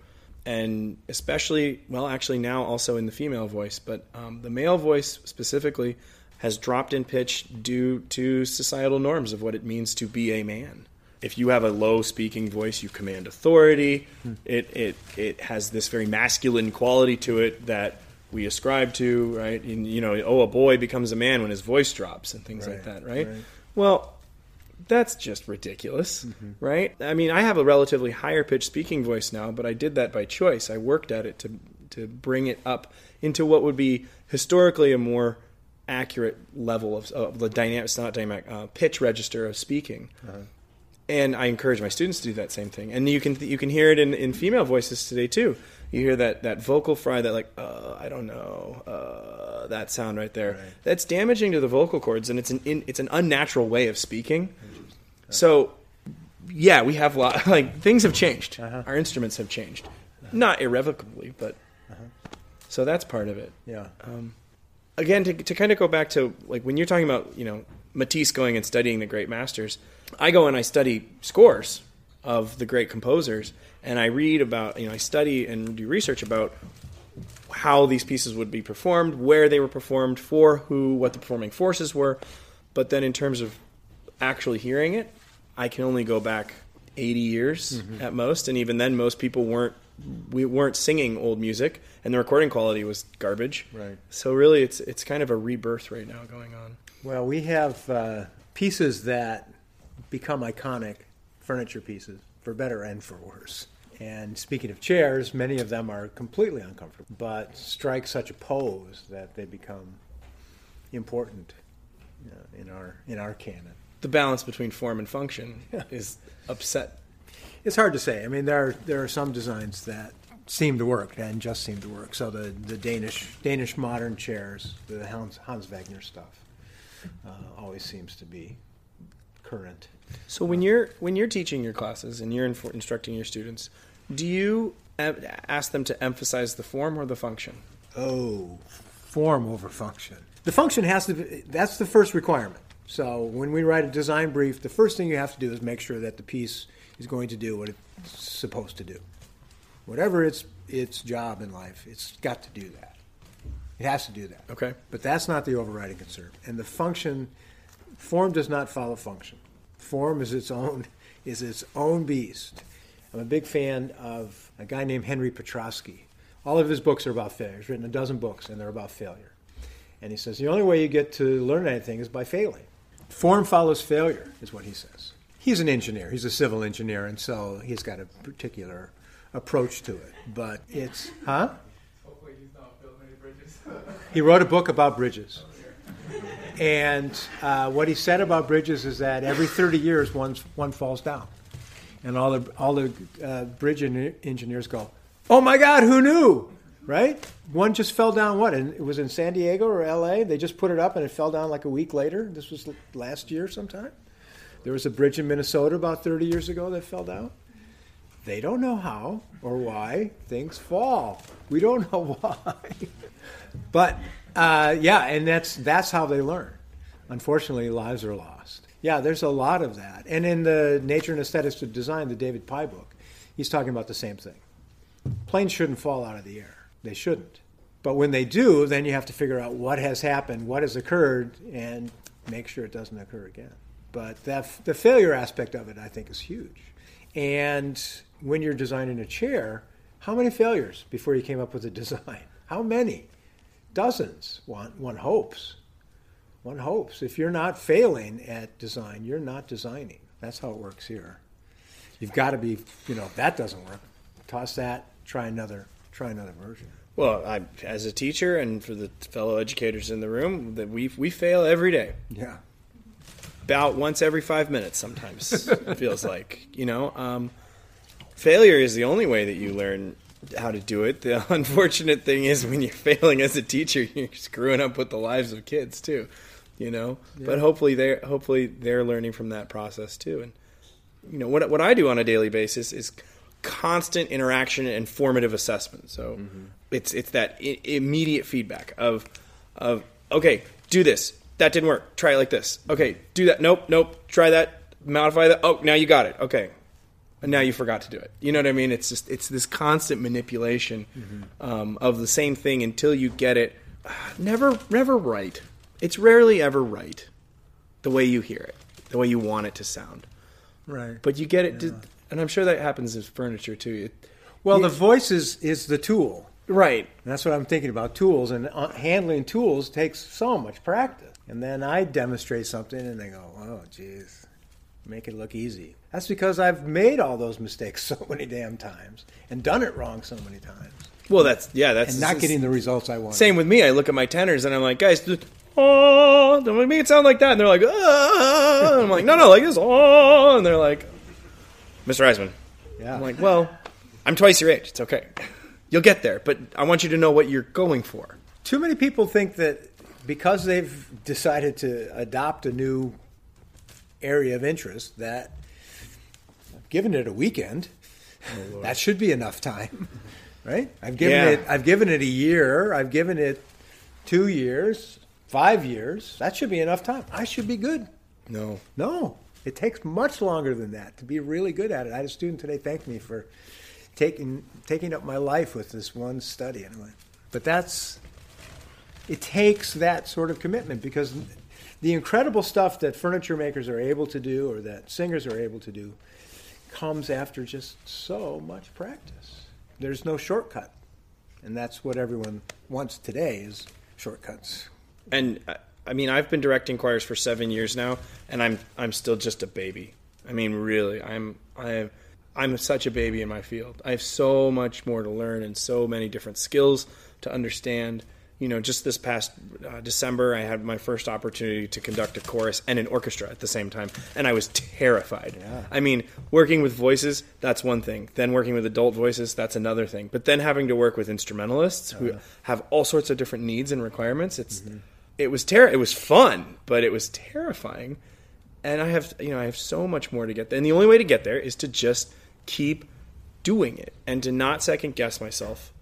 and especially, well, actually now also in the female voice, but um, the male voice specifically has dropped in pitch due to societal norms of what it means to be a man. If you have a low speaking voice, you command authority. It, it, it has this very masculine quality to it that we ascribe to, right? And, you know, oh, a boy becomes a man when his voice drops and things like that, right? right. Well, that's just ridiculous, right? I mean, I have a relatively higher pitched speaking voice now, but I did that by choice. I worked at it to to bring it up into what would be historically a more accurate level of, of the dynamic, it's not dynamic, uh, pitch register of speaking. And I encourage my students to do that same thing. And you can you can hear it in, in female voices today too. You hear that, that vocal fry, that like, uh, I don't know, uh, that sound right there. Right. That's damaging to the vocal cords, and it's an in, it's an unnatural way of speaking. So, yeah, we have a lot. Like things have changed. Uh-huh. Our instruments have changed, not irrevocably, but so that's part of it. Yeah. Again, to to kind of go back to like when you're talking about you know Matisse going and studying the great masters, I go and I study scores of the great composers, and I read about you know I study and do research about how these pieces would be performed, where they were performed, for who, what the performing forces were. But then in terms of actually hearing it, I can only go back 80 years at most, and even then, most people weren't we weren't singing old music, and the recording quality was garbage. Right. So really, it's it's kind of a rebirth right now going on. Well, we have uh, pieces that become iconic furniture pieces, for better and for worse. And speaking of chairs, many of them are completely uncomfortable, but strike such a pose that they become important uh, in our in our canon. The balance between form and function is upset. It's hard to say. I mean, there are, there are some designs that seem to work and just seem to work. So the, the Danish Danish modern chairs, the Hans, Hans Wegner stuff, uh, always seems to be current. So when you're when you're teaching your classes and you're infor- instructing your students, do you ask them to emphasize the form or the function? Oh, form over function. The function has to be, that's the first requirement. So when we write a design brief, the first thing you have to do is make sure that the piece is going to do what it's supposed to do. Whatever its its job in life, it's got to do that. It has to do that. Okay. But that's not the overriding concern. And the function, form does not follow function. Form is its own is its own beast. I'm a big fan of a guy named Henry Petroski. All of his books are about failure. He's written a dozen books, and they're about failure. And he says the only way you get to learn anything is by failing. Form follows failure, is what he says. He's an engineer. He's a civil engineer, and so he's got a particular approach to it. But it's, huh? He wrote a book about bridges. And uh, what he said about bridges is that every 30 years, one, one falls down. And all the, all the uh, bridge engineers go, Oh my God, who knew? Right? One just fell down, what? And it was in San Diego or LA. They just put it up and it fell down like a week later. This was last year sometime. There was a bridge in Minnesota about 30 years ago that fell down. They don't know how or why things fall. We don't know why. but uh, yeah, and that's that's how they learn. Unfortunately, lives are lost. Yeah, there's a lot of that. And in the Nature and Aesthetics of Design, the David Pye book, he's talking about the same thing. Planes shouldn't fall out of the air. They shouldn't. But when they do, then you have to figure out what has happened, what has occurred, and make sure it doesn't occur again. But that, the failure aspect of it, I think, is huge. And when you're designing a chair, how many failures before you came up with a design? How many? Dozens. One, one hopes. One hopes. If you're not failing at design, you're not designing. That's how it works here. You've got to be, you know, if that doesn't work, toss that, try another, try another version. Well, I, as a teacher and for the fellow educators in the room, that we we fail every day. Yeah. About once every five minutes, sometimes it feels like you know. Um, failure is the only way that you learn how to do it. The unfortunate thing is when you're failing as a teacher, you're screwing up with the lives of kids too. You know, yeah. but hopefully they're hopefully they're learning from that process too. And you know what what I do on a daily basis is constant interaction and formative assessment. So mm-hmm. it's it's that I- immediate feedback of of okay, do this. That didn't work. Try it like this. Okay, do that. Nope, nope. Try that. Modify that. Oh, now you got it. Okay, and now you forgot to do it. You know what I mean? It's just it's this constant manipulation mm-hmm. um, of the same thing until you get it. Never, never right. It's rarely ever right, the way you hear it, the way you want it to sound. Right. But you get it, yeah. And I'm sure that happens in furniture too. Well, the voice is is the tool. Right. And that's what I'm thinking about tools and uh, handling tools takes so much practice. And then I demonstrate something and they go, "Oh, geez, make it look easy." That's because I've made all those mistakes so many damn times and done it wrong so many times. Well, that's yeah, that's and not getting the results I want. Same with me. I look at my tenors and I'm like, guys, oh, don't make it sound like that. And they're like. And I'm like, no, no, like this, oh. And they're like, Mr. Eisemann. Yeah. I'm like, well, I'm twice your age. It's okay. You'll get there, but I want you to know what you're going for. Too many people think that because they've decided to adopt a new area of interest that given it a weekend. Oh, that should be enough time, right? I've given yeah. it. I've given it a year. I've given it two years, five years. That should be enough time. I should be good. No, no. It takes much longer than that to be really good at it. I had a student today thank me for taking taking up my life with this one study. Anyway, but that's it takes that sort of commitment because the incredible stuff that furniture makers are able to do or that singers are able to do comes after just so much practice. There's no shortcut. And that's what everyone wants today is shortcuts. And uh, I mean, I've been directing choirs for 7 years now and I'm I'm still just a baby. I mean, really, I'm I'm I'm such a baby in my field. I have so much more to learn and so many different skills to understand you know, just this past uh, December, I had my first opportunity to conduct a chorus and an orchestra at the same time, and I was terrified. Yeah. I mean, working with voices, that's one thing. Then working with adult voices, that's another thing. But then having to work with instrumentalists who uh-huh. have all sorts of different needs and requirements, it's mm-hmm. It was ter- it was fun, but it was terrifying. And I have you know I have so much more to get there, and the only way to get there is to just keep doing it and to not second guess myself.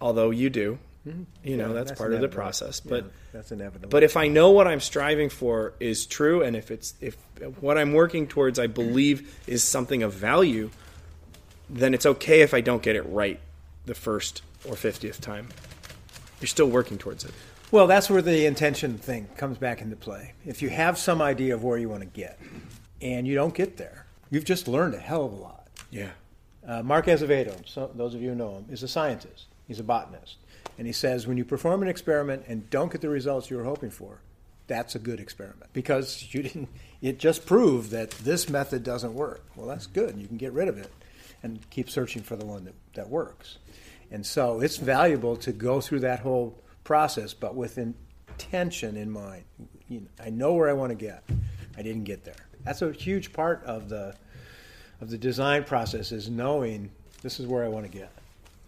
Although you do, Mm-hmm. You know, that's, that's, part inevitable. of the process. But yeah, that's inevitable. But if I know what I'm striving for is true, and if it's if what I'm working towards I believe is something of value, then it's okay if I don't get it right the first or fiftieth time. You're still working towards it. Well, that's where the intention thing comes back into play. If you have some idea of where you want to get, and you don't get there, you've just learned a hell of a lot. Yeah. Uh, Mark Azevedo, so those of you who know him, is a scientist. He's a botanist. And he says when you perform an experiment and don't get the results you were hoping for, that's a good experiment because you didn't. It just proved that this method doesn't work. Well, that's good. You can get rid of it and keep searching for the one that, that works. And so it's valuable to go through that whole process, but with intention in mind. You know, I know where I want to get. I didn't get there. That's a huge part of the of the design process is knowing this is where I want to get.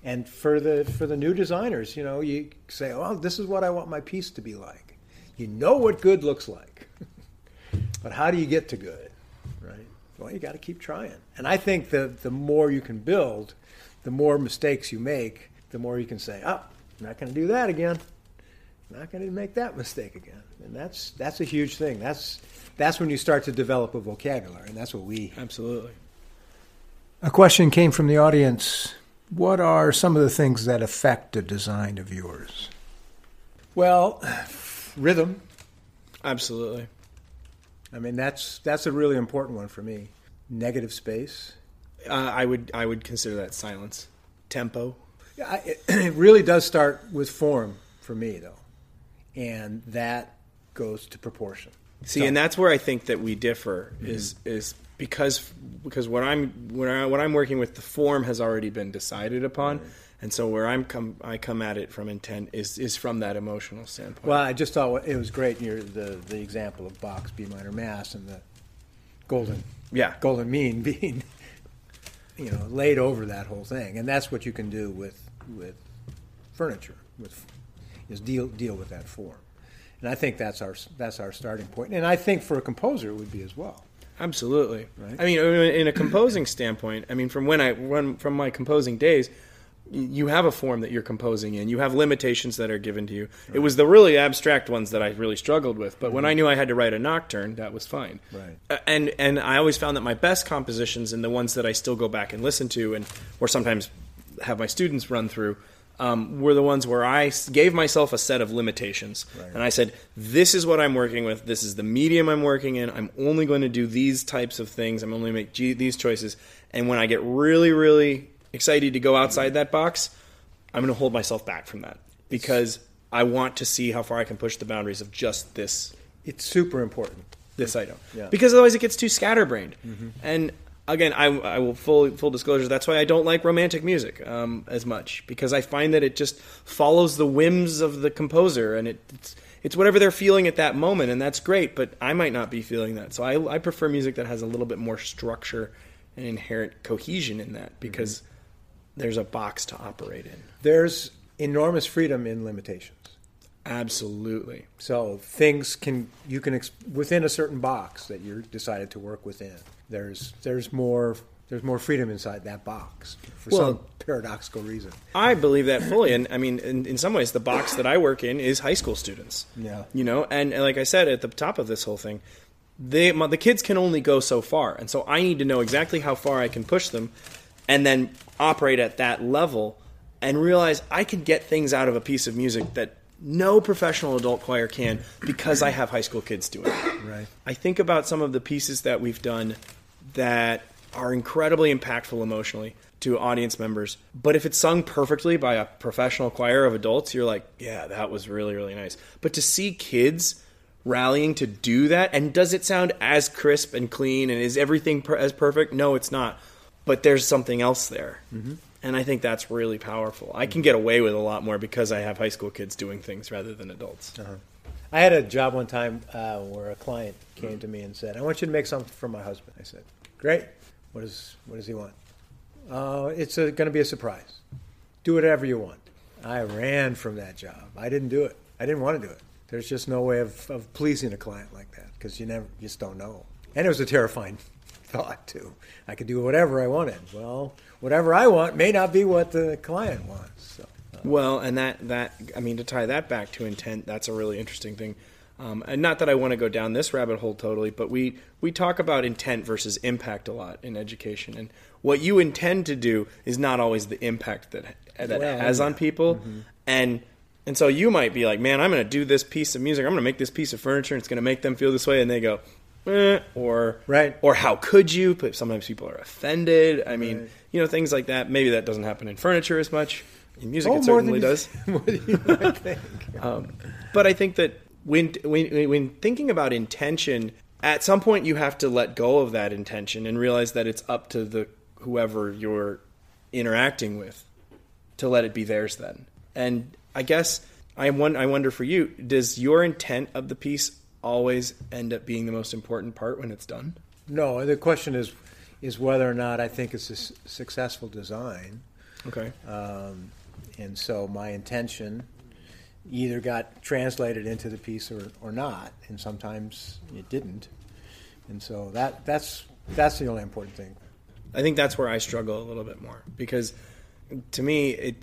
And for the for the new designers, you know, you say, "Oh, this is what I want my piece to be like." You know what good looks like, but how do you get to good, right? Well, you got to keep trying. And I think the the more you can build, the more mistakes you make, the more you can say, "Oh, not going to do that again. Not going to make that mistake again." And that's that's a huge thing. That's that's when you start to develop a vocabulary, and that's what we Absolutely. a question came from the audience. What are some of the things that affect a design of yours? Well, rhythm. Absolutely. I mean, that's that's a really important one for me. Negative space. Uh, I would I would consider that silence. Tempo. Yeah, it, it really does start with form for me, though, and that goes to proportion. See, So- and that's where I think that we differ mm-hmm. is is because because what I'm when I what I'm working with the form has already been decided upon, and so where I'm come I come at it from intent is is from that emotional standpoint. Well, I just thought it was great. Your the the example of Bach's B minor Mass and the golden yeah, golden mean being you know laid over that whole thing and that's what you can do with with furniture with is deal deal with that form and i think that's our that's our starting point and i think for a composer it would be as well Absolutely. Right? I mean, in a composing standpoint, I mean, from when I when from my composing days, you have a form that you're composing in. You have limitations that are given to you. It was the really abstract ones that I really struggled with. But when I knew I had to write a nocturne, that was fine. Right. Uh, And and I always found that my best compositions and the ones that I still go back and listen to, and or sometimes have my students run through. Um, were the ones where I gave myself a set of limitations, Right. and I said, "This is what I'm working with. This is the medium I'm working in. I'm only going to do these types of things. I'm only make G- these choices. And when I get really, really excited to go outside that box, I'm going to hold myself back from that because I want to see how far I can push the boundaries of just this it's super important this item Yeah. because otherwise it gets too scatterbrained. And again, I, I will full full disclosure. That's why I don't like romantic music um, as much because I find that it just follows the whims of the composer, and it, it's it's whatever they're feeling at that moment, and that's great. But I might not be feeling that, so I, I prefer music that has a little bit more structure and inherent cohesion in that because there's a box to operate in. there's enormous freedom in limitations Absolutely. so things can you can within a certain box that you're decided to work within there's there's more there's more freedom inside that box for Well- some paradoxical reason I believe that fully, and I mean, in, in some ways, the box that I work in is high school students. Yeah. you know, and, and like I said at the top of this whole thing, they my, the kids can only go so far, and so I need to know exactly how far I can push them, and then operate at that level, and realize I can get things out of a piece of music that no professional adult choir can because I have high school kids doing it. Right. I think about some of the pieces that we've done that are incredibly impactful emotionally to audience members. But if it's sung perfectly by a professional choir of adults, you're like, yeah, that was really, really nice. But to see kids rallying to do that, and does it sound as crisp and clean, and is everything per- as perfect? No, it's not. But there's something else there. Mm-hmm. And I think that's really powerful. I can get away with a lot more because I have high school kids doing things rather than adults. I had a job one time uh, where a client came to me and said, "I want you to make something for my husband." I said, "Great. What does what does he want?" Uh, it's going to be a surprise. Do whatever you want. I ran from that job. I didn't do it. I didn't want to do it. There's just no way of, of pleasing a client like that because you never you just don't know. And it was a terrifying thought too. I could do whatever I wanted. Well, whatever I want may not be what the client wants. So. Well, and that that I mean to tie that back to intent, that's a really interesting thing. Um, and not that I want to go down this rabbit hole totally, but we we talk about intent versus impact a lot in education, and what you intend to do is not always the impact that that it Well, has on yeah. people, and and so you might be like, man, I'm going to do this piece of music, I'm going to make this piece of furniture, and it's going to make them feel this way, and they go, eh, or Right. or how could you? But sometimes people are offended. I mean, Right. You know, things like that. Maybe that doesn't happen in furniture as much. In music, Oh, it more than certainly does. more than you might think. Um, but I think that when, when when thinking about intention, at some point you have to let go of that intention and realize that it's up to the whoever you're interacting with to let it be theirs. Then, and I guess I won- I wonder for you, does your intent of the piece always end up being the most important part when it's done? No, the question is is whether or not I think it's a s- successful design. Okay. Um, and so my intention either got translated into the piece or, or not, and sometimes it didn't. And so that that's that's the only important thing. I think that's where I struggle a little bit more because to me, it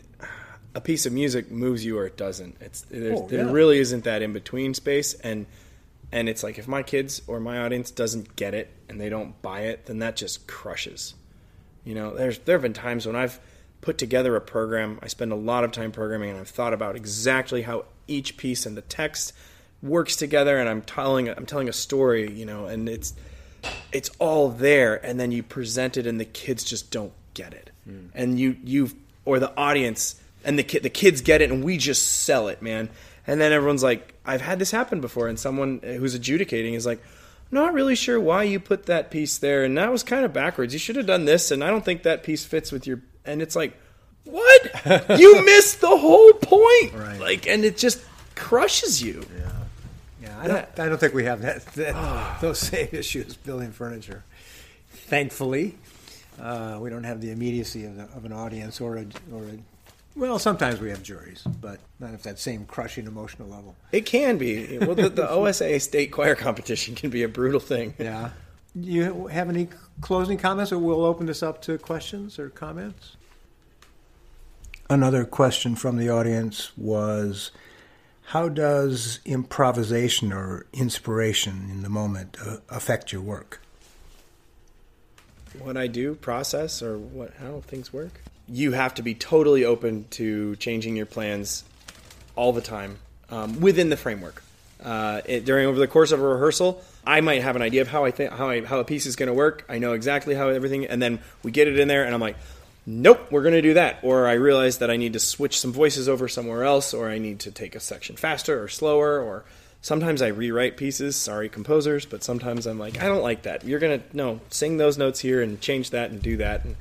a piece of music moves you or it doesn't. It's Oh, there yeah. really isn't that in between space, and and it's like if my kids or my audience doesn't get it and they don't buy it, then that just crushes. You know, there's there have been times when I've put together a program. I spend a lot of time programming, and I've thought about exactly how each piece and the text works together, and I'm telling I'm telling a story. You know, and it's it's all there and then you present it and the kids just don't get it hmm. and you you or the audience and the kid the kids get it and we just sell it man and then everyone's like i've had this happen before and someone who's adjudicating is like not really sure why you put that piece there and that was kind of backwards you should have done this and i don't think that piece fits with your and it's like what you missed the whole point Right. like and it just crushes you Yeah, Yeah. I don't, I don't think we have that, that those same issues building furniture. Thankfully, uh, we don't have the immediacy of, the, of an audience or a, or a. Well, sometimes we have juries, but not at that same crushing emotional level. It can be. Well, the, the OSA state choir competition can be a brutal thing. Yeah. Do you have any closing comments, or we'll open this up to questions or comments? Another question from the audience was How does improvisation or inspiration in the moment uh, affect your work? What I do, process, or what how things work. You have to be totally open to changing your plans all the time um, within the framework. Uh, it, during over the course of a rehearsal, I might have an idea of how I think how I, how a piece is going to work. I know exactly how everything, and then we get it in there, and I'm like, nope, we're going to do that. Or I realize that I need to switch some voices over somewhere else, or I need to take a section faster or slower, or sometimes I rewrite pieces. Sorry, composers, but sometimes I'm like, I don't like that. You're going to no sing those notes here and change that and do that, and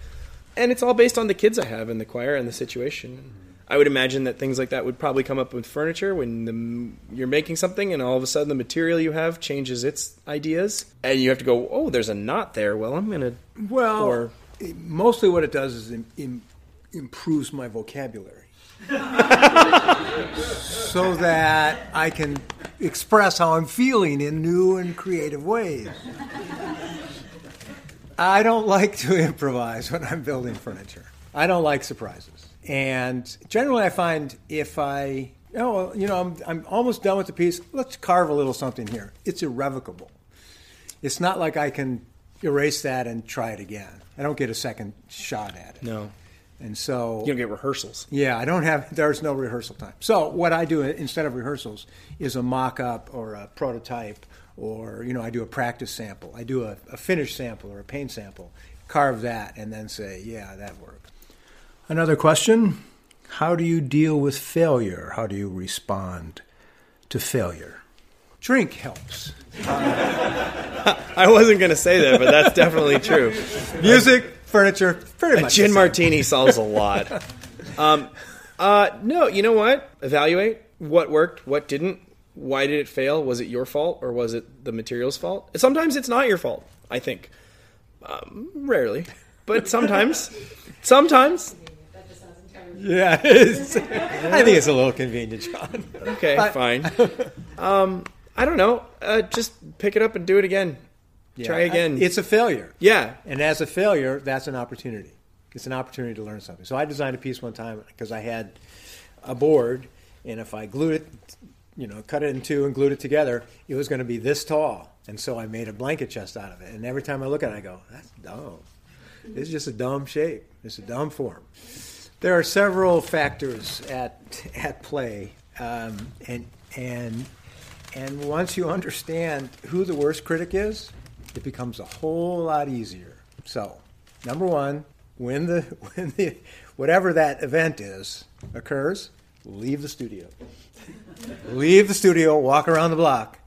and it's all based on the kids I have in the choir and the situation. I would imagine that things like that would probably come up with furniture when the, you're making something and all of a sudden the material you have changes its ideas and you have to go, oh, there's a knot there. Well, I'm gonna Well, Or- it- mostly what it does is im- im- improves my vocabulary. so that I can express how I'm feeling in new and creative ways. I don't like to improvise when I'm building furniture. I don't like surprises. And generally, I find if I, oh, you know, I'm, I'm almost done with the piece, let's carve a little something here. It's irrevocable. It's not like I can erase that and try it again. I don't get a second shot at it. no, And so you don't get rehearsals. yeah, I don't have. There's no rehearsal time. So what I do instead of rehearsals is a mock-up or a prototype, or you know, I do a practice sample. I do a, a finished sample or a paint sample, carve that, and then say, yeah, that works. Another question: How do you deal with failure? How do you respond to failure? Drink helps. I wasn't gonna say that, but that's definitely true. Music, furniture, pretty much. A gin martini solves a lot. Um, uh, no, you know what? Evaluate what worked, what didn't. Why did it fail? Was it your fault or was it the material's fault? Sometimes it's not your fault. I think. Um, rarely, but sometimes. sometimes. That just sounds entirely. Yeah, it's, I think it's a little convenient, John. Okay, But- fine. Um, I don't know. Uh, just pick it up and do it again. Try Yeah, again. It's a failure. yeah. And as a failure, that's an opportunity. It's an opportunity to learn something. So I designed a piece one time because I had a board, and if I glued it, you know, cut it in two and glued it together, it was going to be this tall. And so I made a blanket chest out of it. And every time I look at it, I go, that's dumb. It's just a dumb shape. It's a dumb form. There are several factors at at play, um, and and And once you understand who the worst critic is, it becomes a whole lot easier. So, number one, when the when the whatever that event is occurs, leave the studio. Leave the studio, walk around the block,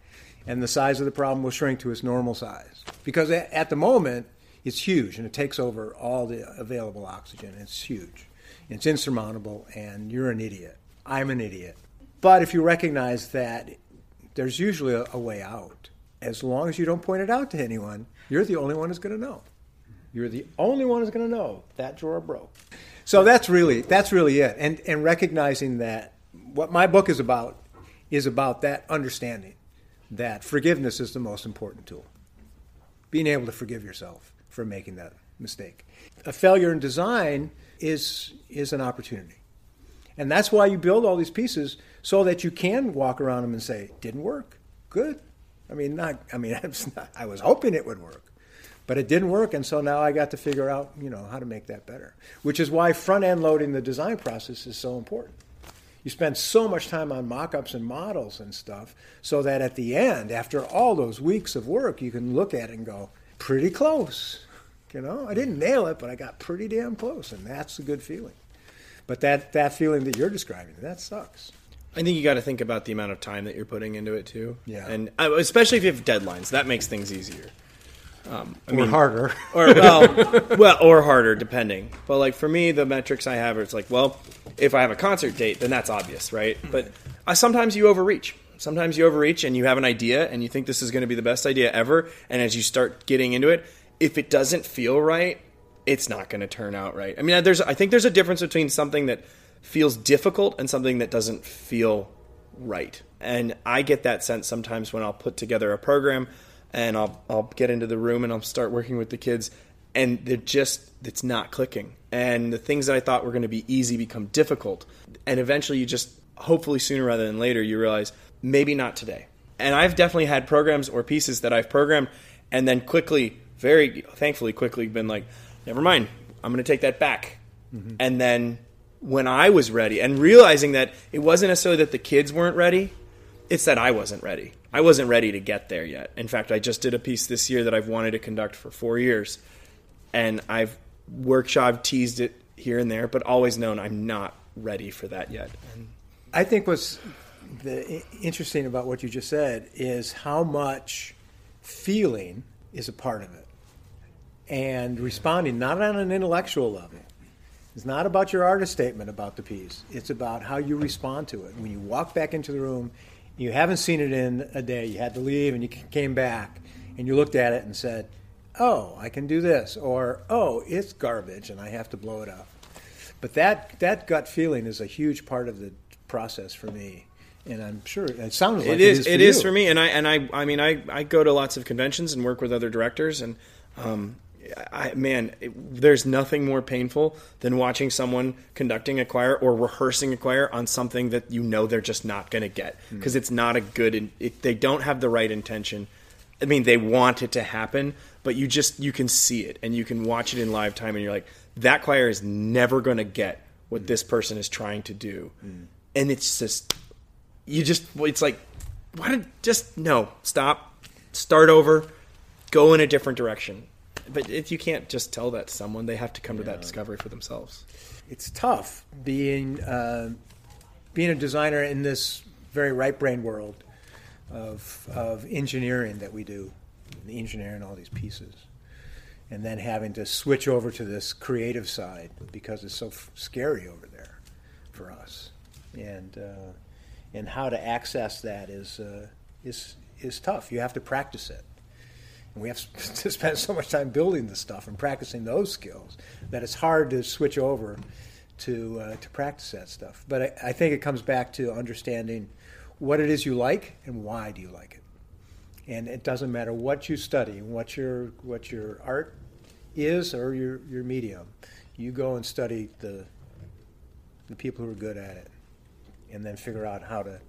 and the size of the problem will shrink to its normal size. Because at the moment, it's huge and it takes over all the available oxygen. It's huge. It's insurmountable, and you're an idiot. I'm an idiot. But if you recognize that there's usually a, a way out, as long as you don't point it out to anyone, you're the only one who's going to know. You're the only one who's going to know that drawer broke. So that's really that's really it, and and recognizing that what my book is about is about that understanding that forgiveness is the most important tool. Being able to forgive yourself for making that mistake. A failure in design is is an opportunity. And that's why you build all these pieces so that you can walk around them and say, "Didn't work. Good." I mean, not I mean, I was, not, I was hoping it would work. But it didn't work, and so now I got to figure out, you know, how to make that better. Which is why front end loading the design process is so important. You spend so much time on mock-ups and models and stuff, so that at the end, after all those weeks of work, you can look at it and go, pretty close. You know, I didn't nail it, but I got pretty damn close, and that's a good feeling. But that that feeling that you're describing, that sucks. I think you got to think about the amount of time that you're putting into it too. Yeah. and uh, especially if you have deadlines, that makes things easier. Um, I or harder. or well, well, or harder, depending. But like for me, the metrics I have, it's like, well, if I have a concert date, then that's obvious, right? But uh, sometimes you overreach. Sometimes you overreach and you have an idea and you think this is going to be the best idea ever. And as you start getting into it, if it doesn't feel right, it's not going to turn out right. I mean, there's, I think there's a difference between something that feels difficult and something that doesn't feel right. And I get that sense sometimes when I'll put together a program and I'll I'll get into the room and I'll start working with the kids and they're just it's not clicking. And the things that I thought were going to be easy become difficult. And eventually you just hopefully sooner rather than later you realize maybe not today. And I've definitely had programs or pieces that I've programmed and then quickly very thankfully quickly been like never mind I'm going to take that back. Mm-hmm. and then when I was ready and realizing that it wasn't necessarily that the kids weren't ready it's that I wasn't ready I wasn't ready to get there yet. In fact, I just did a piece this year that I've wanted to conduct for four years, and I've workshop teased it here and there, but always known I'm not ready for that yet. And I think what's the interesting about what you just said is how much feeling is a part of it, and responding not on an intellectual level. It's not about your artist statement about the piece. It's about how you respond to it. When you walk back into the room you haven't seen it in a day, you had to leave and you came back and you looked at it and said, oh, I can do this, or oh, it's garbage and I have to blow it up. But that, that gut feeling is a huge part of the process for me. And I'm sure it sounds like it is. It is for, it is for me, and I and I. I mean, I, I go to lots of conventions and work with other directors, and um, I, man, it, there's nothing more painful than watching someone conducting a choir or rehearsing a choir on something that you know they're just not going to get because mm. it's not a good. It, they don't have the right intention. I mean, they want it to happen, but you just you can see it and you can watch it in live time, and you're like, that choir is never going to get what mm. this person is trying to do, mm. and it's just you just it's like, why did just no stop, start over, go in a different direction but if you can't just tell that to someone, they have to come to that discovery for themselves. It's tough being uh, being a designer in this very right brain world of of engineering that we do, the engineering all these pieces, and then having to switch over to this creative side because it's so f- scary over there for us, and uh, and how to access that is uh, is is tough. You have to practice it and we have to spend so much time building this stuff and practicing those skills that it's hard to switch over to uh, to practice that stuff. But I, I, think it comes back to understanding what it is you like and why do you like it. And it doesn't matter what you study, what your what your art is or your your medium. You go and study the the people who are good at it, and then figure out how to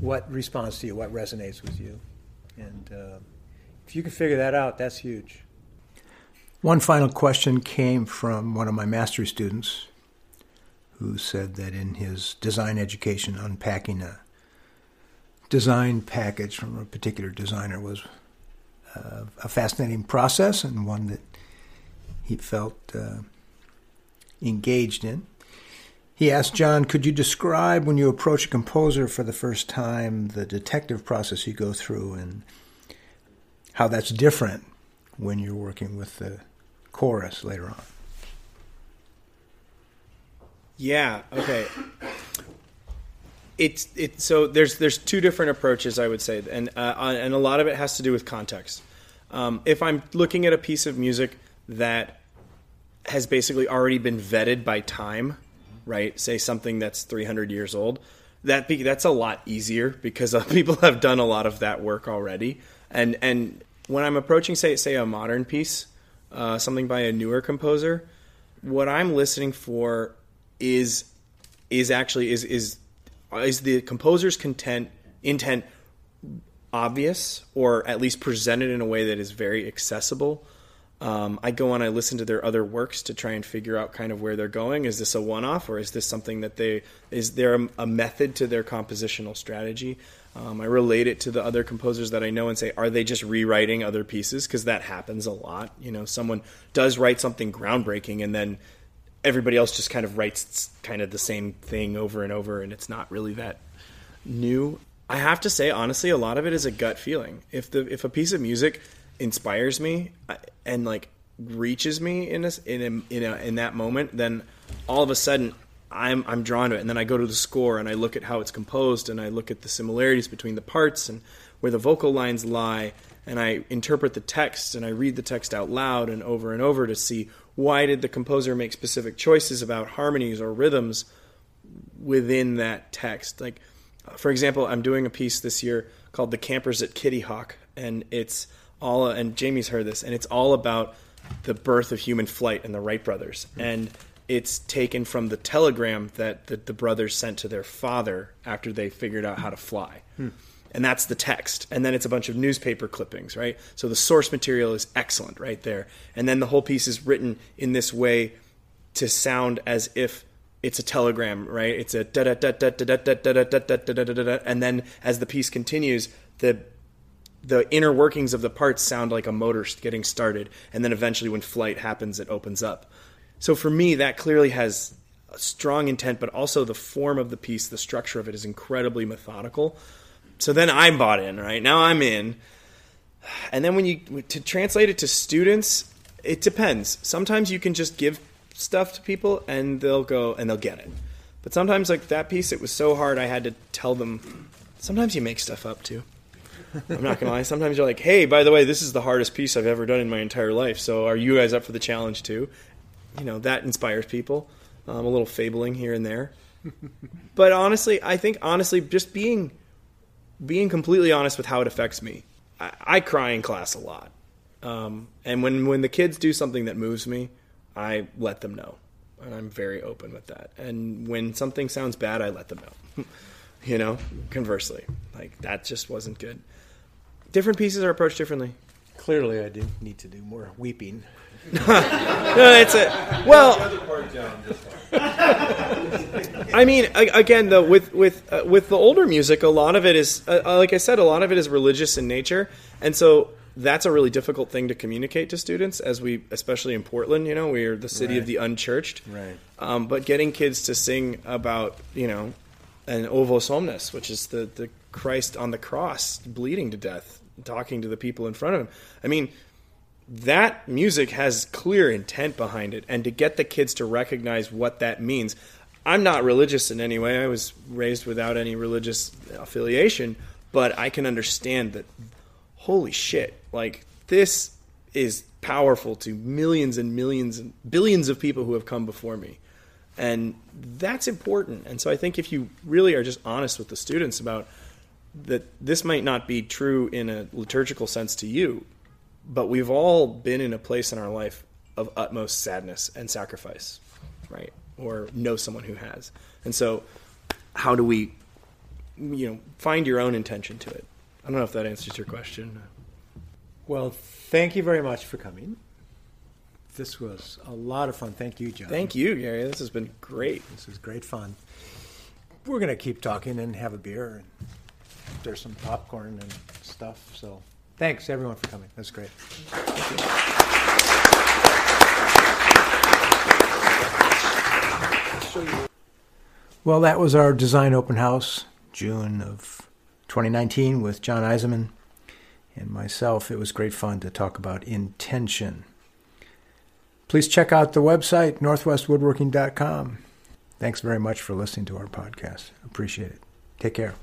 what responds to you, what resonates with you, and. Uh, if you can figure that out, that's huge. One final question came from one of my master's students who said that in his design education, unpacking a design package from a particular designer was uh, a fascinating process and one that he felt uh, engaged in. He asked John, could you describe when you approach a composer for the first time the detective process you go through and how that's different when you're working with the chorus later on? Yeah. Okay. It's it. So there's there's two different approaches I would say, and uh, and a lot of it has to do with context. Um, if I'm looking at a piece of music that has basically already been vetted by time, right? Say something that's 300 years old. That be, that's a lot easier because people have done a lot of that work already. And and when I'm approaching say say a modern piece, uh, something by a newer composer, what I'm listening for is is actually is is is the composer's content intent obvious or at least presented in a way that is very accessible. Um, I go on, I listen to their other works to try and figure out kind of where they're going. Is this a one-off, or is this something that they is there a, a method to their compositional strategy? Um, I relate it to the other composers that I know and say, are they just rewriting other pieces? Because that happens a lot. You know, someone does write something groundbreaking, and then everybody else just kind of writes kind of the same thing over and over, and it's not really that new. I have to say, honestly, a lot of it is a gut feeling. If the if a piece of music inspires me and like reaches me in this in a, in, a, in that moment, then all of a sudden I'm I'm drawn to it, and then I go to the score and I look at how it's composed, and I look at the similarities between the parts and where the vocal lines lie, and I interpret the text and I read the text out loud and over and over to see why did the composer make specific choices about harmonies or rhythms within that text. Like, for example, I'm doing a piece this year called "The Campers at Kitty Hawk," and it's all and Jamie's heard this, and it's all about the birth of human flight and the Wright brothers, and it's taken from the telegram that the, the, brothers sent to their father after they figured out how to fly. Hmm and that's the text. And then it's a bunch of newspaper clippings, right? So the source material is excellent right there. And then the whole piece is written in this way to sound as if it's a telegram, right? It's a da da da da da da da da da da da da da da and then as the piece continues, the the inner workings of the parts sound like a motor getting started, and then eventually when flight happens, it opens up. So for me, that clearly has a strong intent, but also the form of the piece, the structure of it is incredibly methodical so then I'm bought in, right? Now I'm in. And then when you to translate it to students, it depends. Sometimes you can just give stuff to people and they'll go and they'll get it. But sometimes like that piece it was so hard I had to tell them sometimes you make stuff up too. I'm not gonna lie. Sometimes you're like, "Hey, by the way, this is the hardest piece I've ever done in my entire life. So, are you guys up for the challenge too?" You know that inspires people. Um, a little fabling here and there, but honestly, I think honestly, just being being completely honest with how it affects me. I, I cry in class a lot, um, and when when the kids do something that moves me, I let them know, and I'm very open with that. And when something sounds bad, I let them know. you know, conversely, like that just wasn't good. Different pieces are approached differently. Clearly, I do need to do more weeping. no, it's a well. I mean, again, though, with with uh, with the older music, a lot of it is, uh, uh, like I said, a lot of it is religious in nature, and so that's a really difficult thing to communicate to students. As we, especially in Portland, you know, we are the city right. of the unchurched. Right. Um, but getting kids to sing about, you know, an O Vos Omnes, which is the the Christ on the cross, bleeding to death, talking to the people in front of him. I mean, that music has clear intent behind it. And to get the kids to recognize what that means i'm not religious in any way. I was raised without any religious affiliation but i can understand that holy shit like this is powerful to millions and millions and billions of people who have come before me. And that's important. And so i think if you really are just honest with the students about that this might not be true in a liturgical sense to you but we've all been in a place in our life of utmost sadness and sacrifice, right? Or know someone who has. And so, how do we, you know, find your own intention to it? I don't know if that answers your question. Well, thank you very much for coming. This was a lot of fun. Thank you, John. Thank you, Gary. This has been great. This is great fun. We're going to keep talking and have a beer. And There's some popcorn and stuff. So thanks everyone for coming. That's great. Well, that was our design open house, June of 2019, with John Eisemann and myself. It was great fun to talk about intention. Please check out the website, northwestwoodworking.com. Thanks very much for listening to our podcast. Appreciate it. Take care.